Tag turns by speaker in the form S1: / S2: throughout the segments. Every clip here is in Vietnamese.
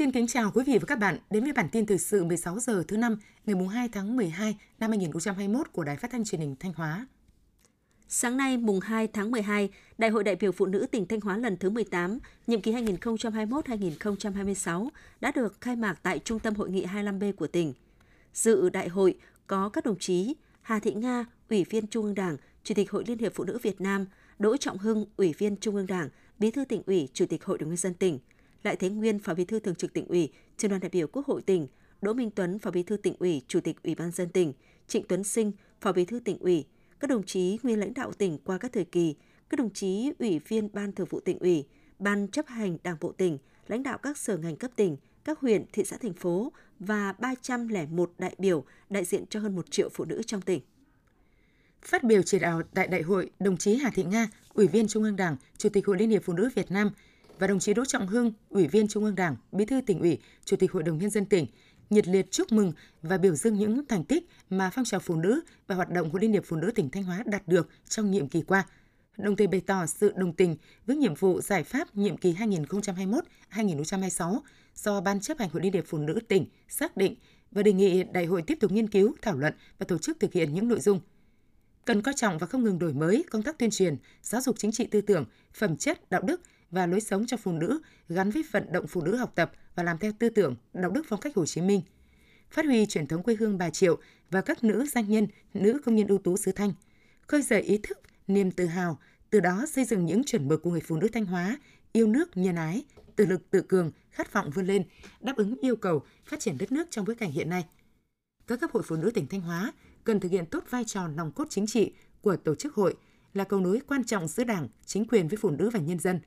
S1: Xin kính chào quý vị và các bạn đến với bản tin thời sự 16 giờ thứ năm ngày 2 tháng 12 năm 2021 của Đài Phát thanh Truyền hình Thanh Hóa.
S2: Sáng nay, mùng 2 tháng 12, Đại hội đại biểu Phụ nữ tỉnh Thanh Hóa lần thứ 18, nhiệm kỳ 2021-2026 đã được khai mạc tại Trung tâm Hội nghị 25B của tỉnh. Dự đại hội có các đồng chí Hà Thị Nga, Ủy viên Trung ương Đảng, Chủ tịch Hội Liên hiệp Phụ nữ Việt Nam, Đỗ Trọng Hưng, Ủy viên Trung ương Đảng, Bí thư tỉnh ủy, Chủ tịch Hội đồng nhân dân tỉnh, lại Thế Nguyên, Phó Bí thư Thường trực tỉnh ủy, Trưởng đoàn đại biểu Quốc hội tỉnh, Đỗ Minh Tuấn, Phó Bí thư tỉnh ủy, Chủ tịch Ủy ban dân tỉnh, Trịnh Tuấn Sinh, Phó Bí thư tỉnh ủy, các đồng chí nguyên lãnh đạo tỉnh qua các thời kỳ, các đồng chí ủy viên Ban Thường vụ tỉnh ủy, Ban chấp hành Đảng bộ tỉnh, lãnh đạo các sở ngành cấp tỉnh, các huyện, thị xã, thành phố và 301 đại biểu đại diện cho hơn 1 triệu phụ nữ trong tỉnh.
S1: Phát biểu chỉ đạo tại đại hội, đồng chí Hà Thị Nga, Ủy viên Trung ương Đảng, Chủ tịch Hội Liên hiệp Phụ nữ Việt Nam và đồng chí Đỗ Trọng Hưng, Ủy viên Trung ương Đảng, Bí thư tỉnh ủy, Chủ tịch Hội đồng nhân dân tỉnh nhiệt liệt chúc mừng và biểu dương những thành tích mà phong trào phụ nữ và hoạt động của Liên hiệp Phụ nữ tỉnh Thanh Hóa đạt được trong nhiệm kỳ qua. Đồng thời bày tỏ sự đồng tình với nhiệm vụ giải pháp nhiệm kỳ 2021-2026 do Ban chấp hành Hội Liên hiệp Phụ nữ tỉnh xác định và đề nghị đại hội tiếp tục nghiên cứu, thảo luận và tổ chức thực hiện những nội dung cần coi trọng và không ngừng đổi mới công tác tuyên truyền, giáo dục chính trị tư tưởng, phẩm chất, đạo đức và lối sống cho phụ nữ gắn với vận động phụ nữ học tập và làm theo tư tưởng, đạo đức phong cách Hồ Chí Minh. Phát huy truyền thống quê hương bà Triệu và các nữ doanh nhân, nữ công nhân ưu tú xứ Thanh, khơi dậy ý thức, niềm tự hào, từ đó xây dựng những chuẩn mực của người phụ nữ Thanh Hóa, yêu nước, nhân ái, tự lực tự cường, khát vọng vươn lên, đáp ứng yêu cầu phát triển đất nước trong bối cảnh hiện nay. Các cấp hội phụ nữ tỉnh Thanh Hóa cần thực hiện tốt vai trò nòng cốt chính trị của tổ chức hội là cầu nối quan trọng giữa Đảng, chính quyền với phụ nữ và nhân dân.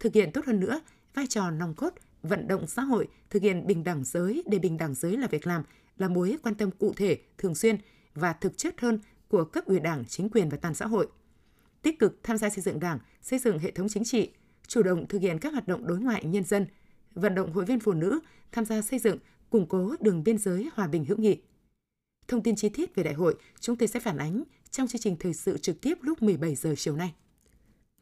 S1: Thực hiện tốt hơn nữa vai trò nòng cốt vận động xã hội thực hiện bình đẳng giới để bình đẳng giới là việc làm là mối quan tâm cụ thể, thường xuyên và thực chất hơn của cấp ủy Đảng, chính quyền và toàn xã hội. Tích cực tham gia xây dựng Đảng, xây dựng hệ thống chính trị, chủ động thực hiện các hoạt động đối ngoại nhân dân, vận động hội viên phụ nữ tham gia xây dựng, củng cố đường biên giới hòa bình hữu nghị. Thông tin chi tiết về đại hội chúng tôi sẽ phản ánh trong chương trình thời sự trực tiếp lúc 17 giờ chiều nay.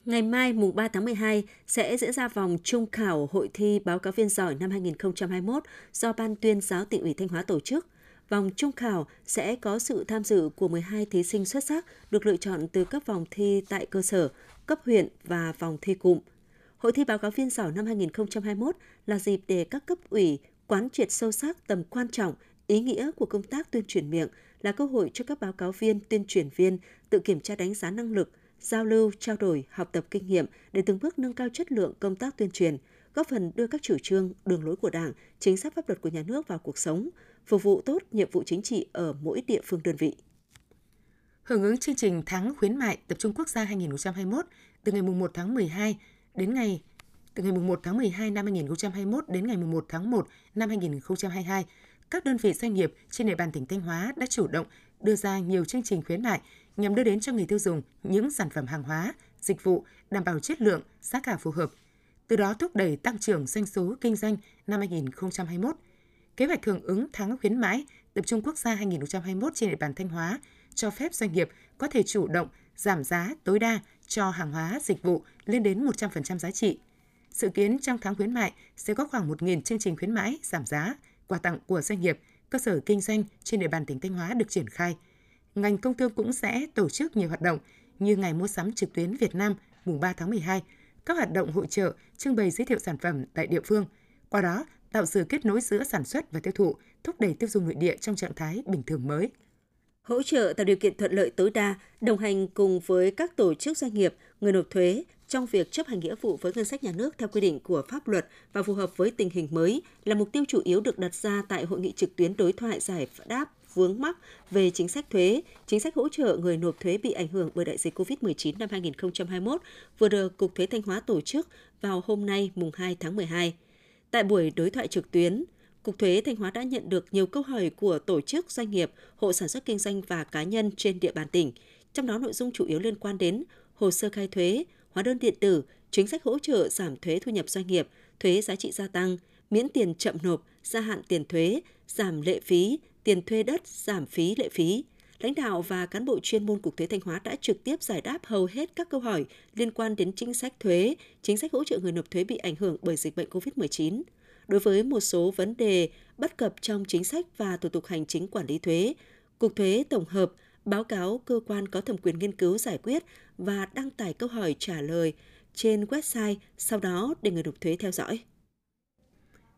S2: Ngày mai mùng 3 tháng 12 sẽ diễn ra vòng trung khảo hội thi báo cáo viên giỏi năm 2021 do Ban tuyên giáo tỉnh ủy Thanh Hóa tổ chức. Vòng trung khảo sẽ có sự tham dự của 12 thí sinh xuất sắc được lựa chọn từ các vòng thi tại cơ sở, cấp huyện và vòng thi cụm. Hội thi báo cáo viên giỏi năm 2021 là dịp để các cấp ủy quán triệt sâu sắc tầm quan trọng, ý nghĩa của công tác tuyên truyền miệng, là cơ hội cho các báo cáo viên, tuyên truyền viên tự kiểm tra đánh giá năng lực, giao lưu, trao đổi, học tập kinh nghiệm để từng bước nâng cao chất lượng công tác tuyên truyền, góp phần đưa các chủ trương, đường lối của Đảng, chính sách pháp luật của nhà nước vào cuộc sống, phục vụ tốt nhiệm vụ chính trị ở mỗi địa phương đơn vị.
S1: Hưởng ứng chương trình tháng khuyến mại tập trung quốc gia 2021 từ ngày 1 tháng 12 đến ngày từ ngày 1 tháng 12 năm 2021 đến ngày 1 tháng 1 năm 2022, các đơn vị doanh nghiệp trên địa bàn tỉnh Thanh Hóa đã chủ động đưa ra nhiều chương trình khuyến mại nhằm đưa đến cho người tiêu dùng những sản phẩm hàng hóa, dịch vụ đảm bảo chất lượng, giá cả phù hợp, từ đó thúc đẩy tăng trưởng doanh số kinh doanh năm 2021. Kế hoạch hưởng ứng tháng khuyến mãi tập trung quốc gia 2021 trên địa bàn Thanh Hóa cho phép doanh nghiệp có thể chủ động giảm giá tối đa cho hàng hóa dịch vụ lên đến 100% giá trị. Dự kiến trong tháng khuyến mại sẽ có khoảng 1.000 chương trình khuyến mãi giảm giá, quà tặng của doanh nghiệp, cơ sở kinh doanh trên địa bàn tỉnh Thanh Hóa được triển khai – ngành công thương cũng sẽ tổ chức nhiều hoạt động như Ngày mua sắm trực tuyến Việt Nam mùng 3 tháng 12, các hoạt động hội trợ, trưng bày giới thiệu sản phẩm tại địa phương. Qua đó, tạo sự kết nối giữa sản xuất và tiêu thụ, thúc đẩy tiêu dùng nội địa trong trạng thái bình thường mới.
S2: Hỗ trợ tạo điều kiện thuận lợi tối đa, đồng hành cùng với các tổ chức doanh nghiệp, người nộp thuế trong việc chấp hành nghĩa vụ với ngân sách nhà nước theo quy định của pháp luật và phù hợp với tình hình mới là mục tiêu chủ yếu được đặt ra tại hội nghị trực tuyến đối thoại giải đáp vướng mắc về chính sách thuế, chính sách hỗ trợ người nộp thuế bị ảnh hưởng bởi đại dịch COVID-19 năm 2021 vừa được Cục Thuế Thanh Hóa tổ chức vào hôm nay mùng 2 tháng 12. Tại buổi đối thoại trực tuyến, Cục Thuế Thanh Hóa đã nhận được nhiều câu hỏi của tổ chức, doanh nghiệp, hộ sản xuất kinh doanh và cá nhân trên địa bàn tỉnh. Trong đó nội dung chủ yếu liên quan đến hồ sơ khai thuế, hóa đơn điện tử, chính sách hỗ trợ giảm thuế thu nhập doanh nghiệp, thuế giá trị gia tăng, miễn tiền chậm nộp, gia hạn tiền thuế, giảm lệ phí, tiền thuê đất, giảm phí lệ phí. Lãnh đạo và cán bộ chuyên môn Cục Thuế Thanh Hóa đã trực tiếp giải đáp hầu hết các câu hỏi liên quan đến chính sách thuế, chính sách hỗ trợ người nộp thuế bị ảnh hưởng bởi dịch bệnh COVID-19. đối với một số vấn đề bất cập trong chính sách và thủ tục hành chính quản lý thuế. Cục Thuế tổng hợp báo cáo cơ quan có thẩm quyền nghiên cứu giải quyết và đăng tải câu hỏi trả lời trên website, sau đó để người nộp thuế theo dõi.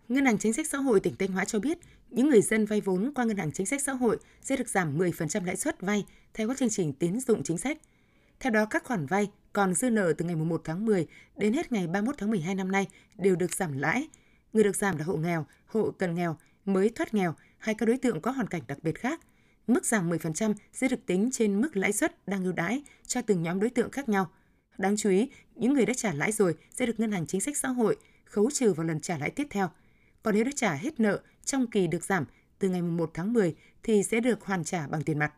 S1: Ngân hàng Chính sách Xã hội tỉnh Thanh Hóa cho biết, những người dân vay vốn qua Ngân hàng Chính sách Xã hội sẽ được giảm 10% lãi suất vay theo các chương trình tín dụng chính sách. Theo đó, các khoản vay còn dư nợ từ ngày 1 tháng 10 đến hết ngày 31 tháng 12 năm nay đều được giảm lãi. Người được giảm là hộ nghèo, hộ cận nghèo, mới thoát nghèo hay các đối tượng có hoàn cảnh đặc biệt khác. Mức giảm 10% sẽ được tính trên mức lãi suất đang ưu đãi cho từng nhóm đối tượng khác nhau. Đáng chú ý, những người đã trả lãi rồi sẽ được Ngân hàng Chính sách Xã hội khấu trừ vào lần trả lãi tiếp theo. Còn nếu đã trả hết nợ trong kỳ được giảm từ ngày 1 tháng 10 thì sẽ được hoàn trả bằng tiền mặt.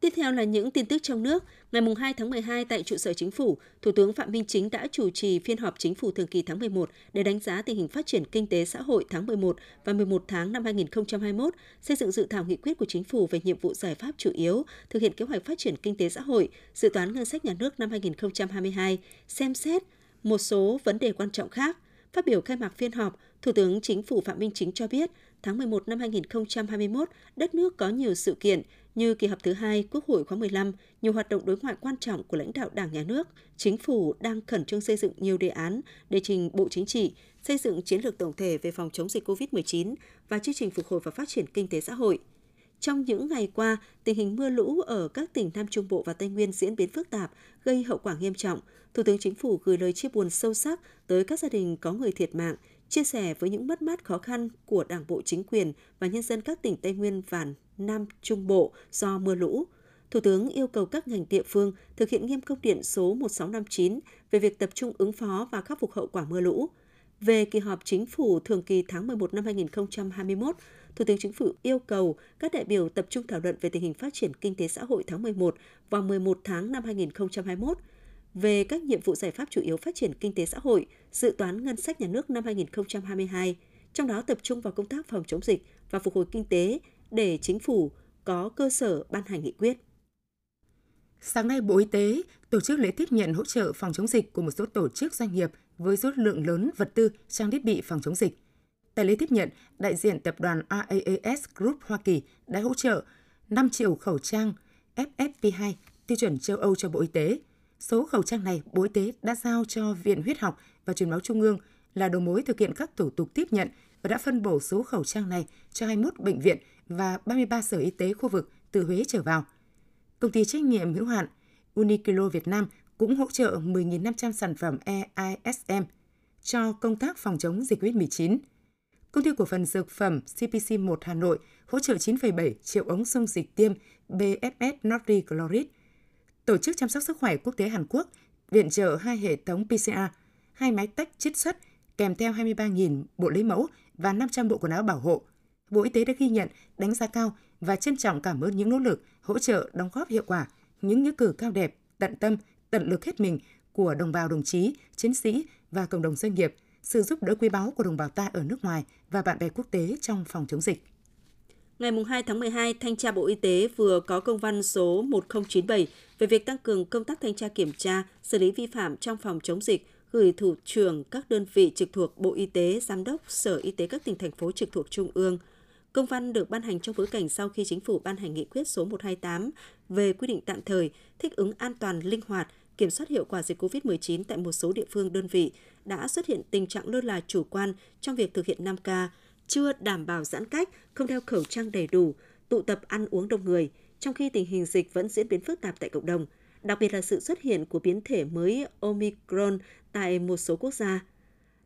S2: Tiếp theo là những tin tức trong nước. Ngày 2 tháng 12 tại trụ sở chính phủ, Thủ tướng Phạm Minh Chính đã chủ trì phiên họp chính phủ thường kỳ tháng 11 để đánh giá tình hình phát triển kinh tế xã hội tháng 11 và 11 tháng năm 2021, xây dựng dự thảo nghị quyết của chính phủ về nhiệm vụ giải pháp chủ yếu, thực hiện kế hoạch phát triển kinh tế xã hội, dự toán ngân sách nhà nước năm 2022, xem xét một số vấn đề quan trọng khác. Phát biểu khai mạc phiên họp, Thủ tướng Chính phủ Phạm Minh Chính cho biết, tháng 11 năm 2021, đất nước có nhiều sự kiện như kỳ họp thứ hai Quốc hội khóa 15, nhiều hoạt động đối ngoại quan trọng của lãnh đạo Đảng, Nhà nước, Chính phủ đang khẩn trương xây dựng nhiều đề án để trình Bộ Chính trị, xây dựng chiến lược tổng thể về phòng chống dịch COVID-19 và chương trình phục hồi và phát triển kinh tế xã hội. Trong những ngày qua, tình hình mưa lũ ở các tỉnh Nam Trung Bộ và Tây Nguyên diễn biến phức tạp, gây hậu quả nghiêm trọng. Thủ tướng Chính phủ gửi lời chia buồn sâu sắc tới các gia đình có người thiệt mạng, chia sẻ với những mất mát khó khăn của Đảng bộ chính quyền và nhân dân các tỉnh Tây Nguyên và Nam Trung Bộ do mưa lũ. Thủ tướng yêu cầu các ngành địa phương thực hiện nghiêm công điện số 1659 về việc tập trung ứng phó và khắc phục hậu quả mưa lũ. Về kỳ họp chính phủ thường kỳ tháng 11 năm 2021, Thủ tướng Chính phủ yêu cầu các đại biểu tập trung thảo luận về tình hình phát triển kinh tế xã hội tháng 11 và 11 tháng năm 2021, về các nhiệm vụ giải pháp chủ yếu phát triển kinh tế xã hội, dự toán ngân sách nhà nước năm 2022, trong đó tập trung vào công tác phòng chống dịch và phục hồi kinh tế để chính phủ có cơ sở ban hành nghị quyết.
S1: Sáng nay, Bộ Y tế tổ chức lễ tiếp nhận hỗ trợ phòng chống dịch của một số tổ chức doanh nghiệp với số lượng lớn vật tư, trang thiết bị phòng chống dịch. Tại lễ tiếp nhận, đại diện tập đoàn AAS Group Hoa Kỳ đã hỗ trợ 5 triệu khẩu trang FFP2 tiêu chuẩn châu Âu cho Bộ Y tế – Số khẩu trang này, Bộ Y tế đã giao cho Viện Huyết học và Truyền máu Trung ương là đầu mối thực hiện các thủ tục tiếp nhận và đã phân bổ số khẩu trang này cho 21 bệnh viện và 33 sở y tế khu vực từ Huế trở vào. Công ty trách nhiệm hữu hạn Uniqlo Việt Nam cũng hỗ trợ 10.500 sản phẩm EISM cho công tác phòng chống dịch COVID-19. Công ty cổ phần dược phẩm CPC1 Hà Nội hỗ trợ 9,7 triệu ống dung dịch tiêm BFS Natri Chlorid Tổ chức chăm sóc sức khỏe quốc tế Hàn Quốc viện trợ hai hệ thống PCR, hai máy tách chiết xuất kèm theo 23.000 bộ lấy mẫu và 500 bộ quần áo bảo hộ. Bộ Y tế đã ghi nhận, đánh giá cao và trân trọng cảm ơn những nỗ lực, hỗ trợ, đóng góp hiệu quả, những nghĩa cử cao đẹp, tận tâm, tận lực hết mình của đồng bào đồng chí, chiến sĩ và cộng đồng doanh nghiệp, sự giúp đỡ quý báu của đồng bào ta ở nước ngoài và bạn bè quốc tế trong phòng chống dịch.
S2: Ngày 2 tháng 12, Thanh tra Bộ Y tế vừa có công văn số 1097 về việc tăng cường công tác thanh tra kiểm tra, xử lý vi phạm trong phòng chống dịch, gửi thủ trưởng các đơn vị trực thuộc Bộ Y tế, Giám đốc Sở Y tế các tỉnh, thành phố trực thuộc Trung ương. Công văn được ban hành trong bối cảnh sau khi chính phủ ban hành nghị quyết số 128 về quy định tạm thời, thích ứng an toàn, linh hoạt, kiểm soát hiệu quả dịch COVID-19 tại một số địa phương đơn vị, đã xuất hiện tình trạng lơ là chủ quan trong việc thực hiện 5K, chưa đảm bảo giãn cách, không đeo khẩu trang đầy đủ, tụ tập ăn uống đông người, trong khi tình hình dịch vẫn diễn biến phức tạp tại cộng đồng, đặc biệt là sự xuất hiện của biến thể mới Omicron tại một số quốc gia.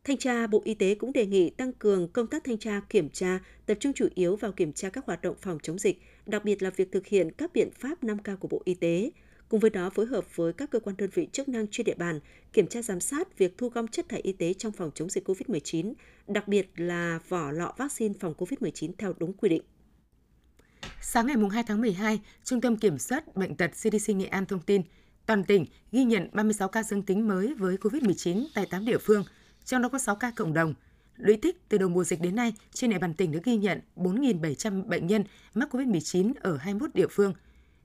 S2: Thanh tra Bộ Y tế cũng đề nghị tăng cường công tác thanh tra kiểm tra, tập trung chủ yếu vào kiểm tra các hoạt động phòng chống dịch, đặc biệt là việc thực hiện các biện pháp 5K của Bộ Y tế. Cùng với đó phối hợp với các cơ quan đơn vị chức năng trên địa bàn, kiểm tra giám sát việc thu gom chất thải y tế trong phòng chống dịch COVID-19, đặc biệt là vỏ lọ vaccine phòng COVID-19 theo đúng quy định.
S1: Sáng ngày 2 tháng 12, Trung tâm Kiểm soát Bệnh tật CDC Nghệ An thông tin, toàn tỉnh ghi nhận 36 ca dương tính mới với COVID-19 tại 8 địa phương, trong đó có 6 ca cộng đồng. Lũy tích từ đầu mùa dịch đến nay, trên địa bàn tỉnh đã ghi nhận 4.700 bệnh nhân mắc COVID-19 ở 21 địa phương.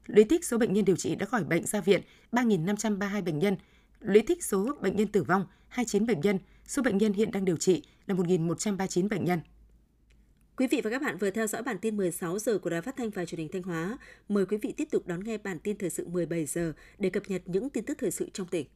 S1: Lũy tích số bệnh nhân điều trị đã khỏi bệnh ra viện 3.532 bệnh nhân. Lũy tích số bệnh nhân tử vong 29 bệnh nhân, Số bệnh nhân hiện đang điều trị là 1.139 bệnh nhân.
S2: Quý vị và các bạn vừa theo dõi bản tin 16 giờ của Đài Phát thanh và Truyền hình Thanh Hóa. Mời quý vị tiếp tục đón nghe bản tin thời sự 17 giờ để cập nhật những tin tức thời sự trong tỉnh.